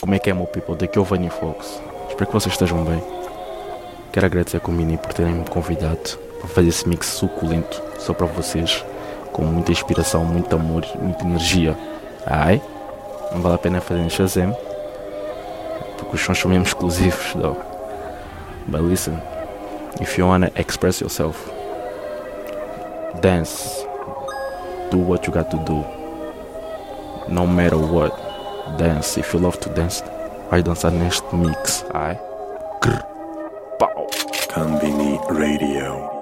Como é que é, meu people? Daqui é o Vani Fox. Espero que vocês estejam bem. Quero agradecer a Mini por terem me convidado para fazer esse mix suculento só para vocês, com muita inspiração, muito amor, muita energia. Ai, não vale a pena fazer em Shazam, porque os sons são mesmo exclusivos, though. But listen, if you wanna express yourself, dance, do what you got to do, no matter what. Dance, if you love to dance, I dance a neste mix, I. Grr. Konbini Radio.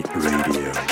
Radio.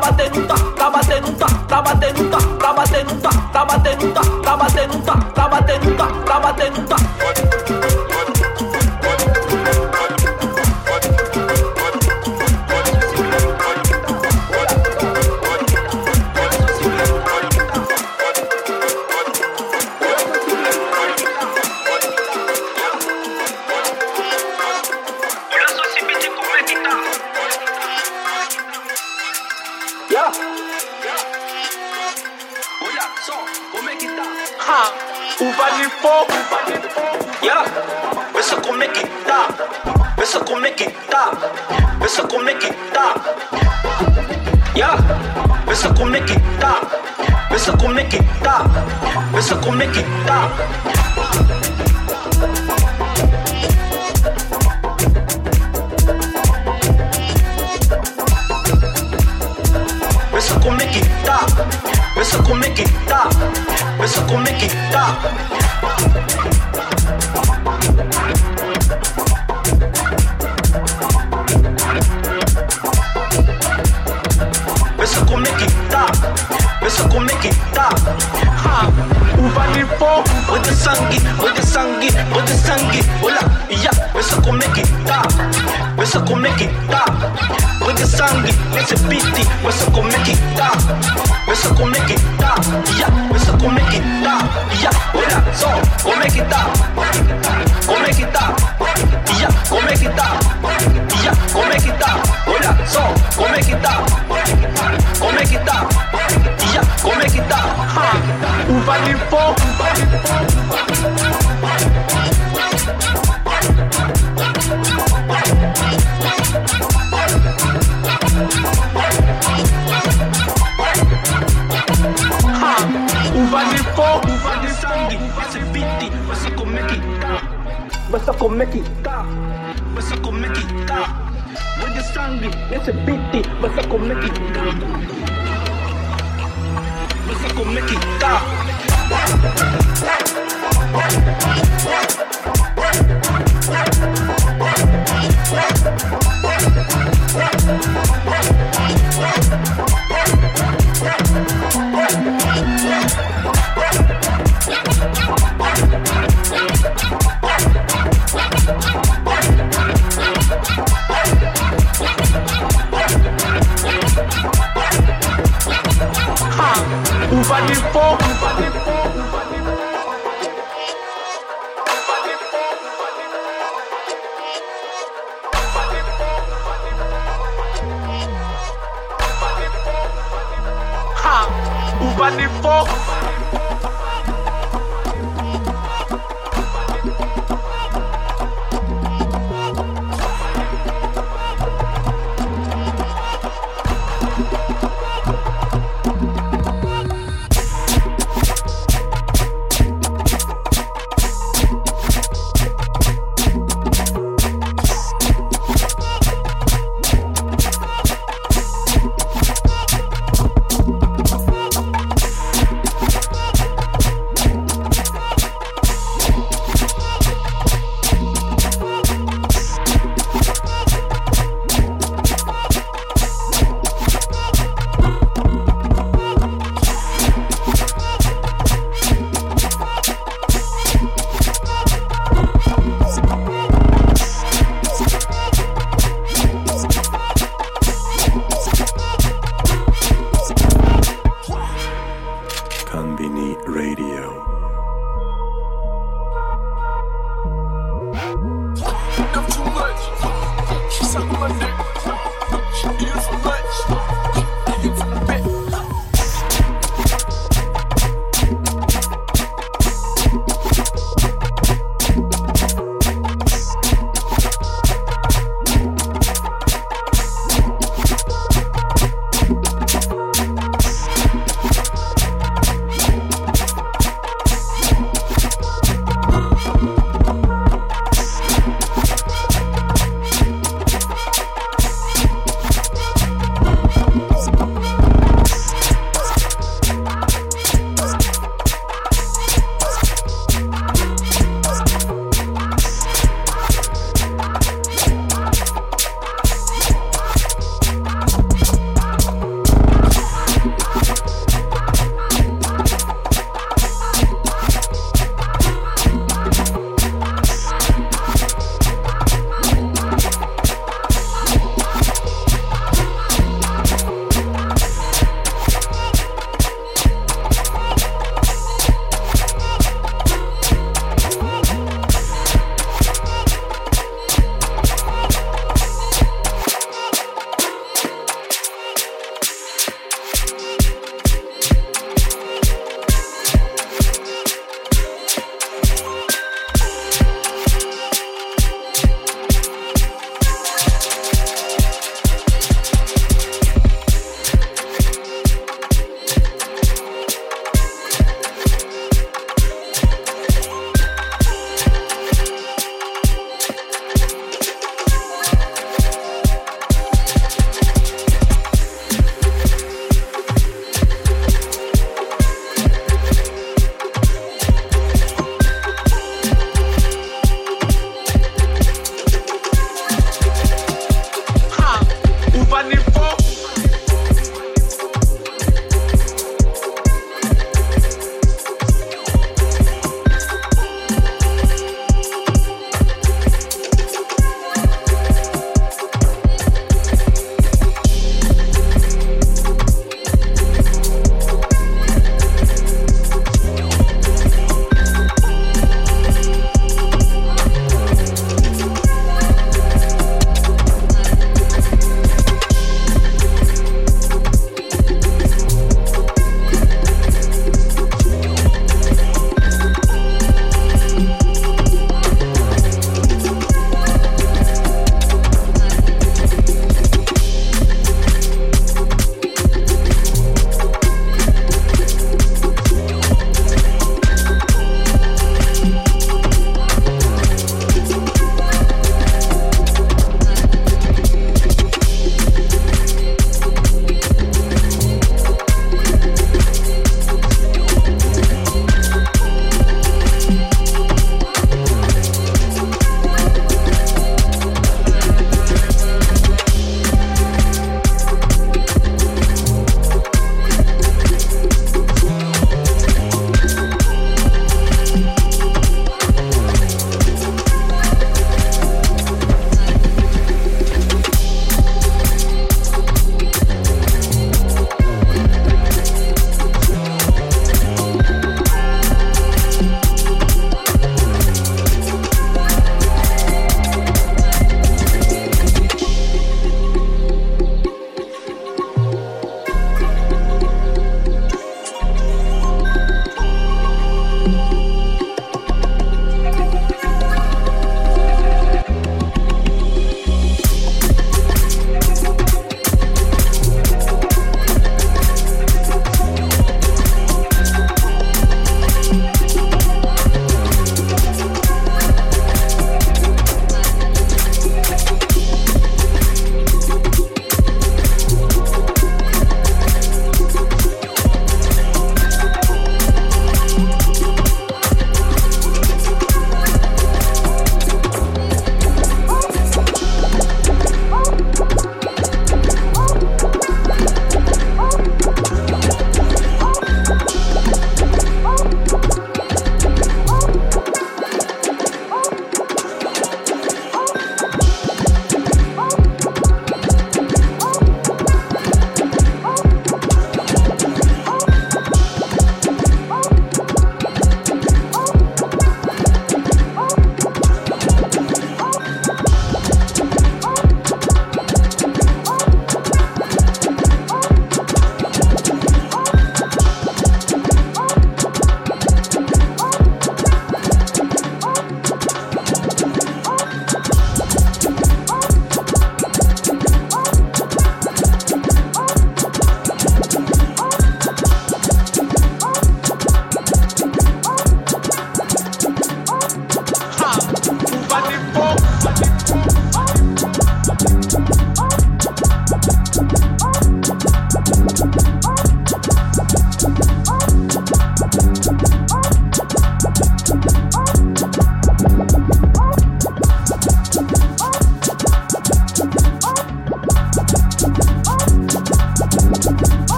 Lávate nunca, lávate nunca, lávate nunca, lávate nunca, lávate nunca. come make it stop. This will come make it stop. Come make it. Yeah. This will come make it stop. This will come make it stop. This will come make it stop. Come make it stop. Come make it stop. Come make it. tiempo. Puede sangui, puede sangui, puede sangui. Hola, ya, eso come quita. Eso come quita. Puede sangui, ese piti. Eso come quita. Eso come quita. Ya, so come da, yeah, hola, so, come da, Come da, yeah, come quita. Ya, come kita, hola, so, come kita, come kita, ya, come kita, ha, uva lipo, uva lipo, uva Basta kung makita Basta kung makita basa ko makita Wajah sanggi nasa biti basa ko makita Basa ko makita Yeah. pas défaut. Ha! Ou pas défaut.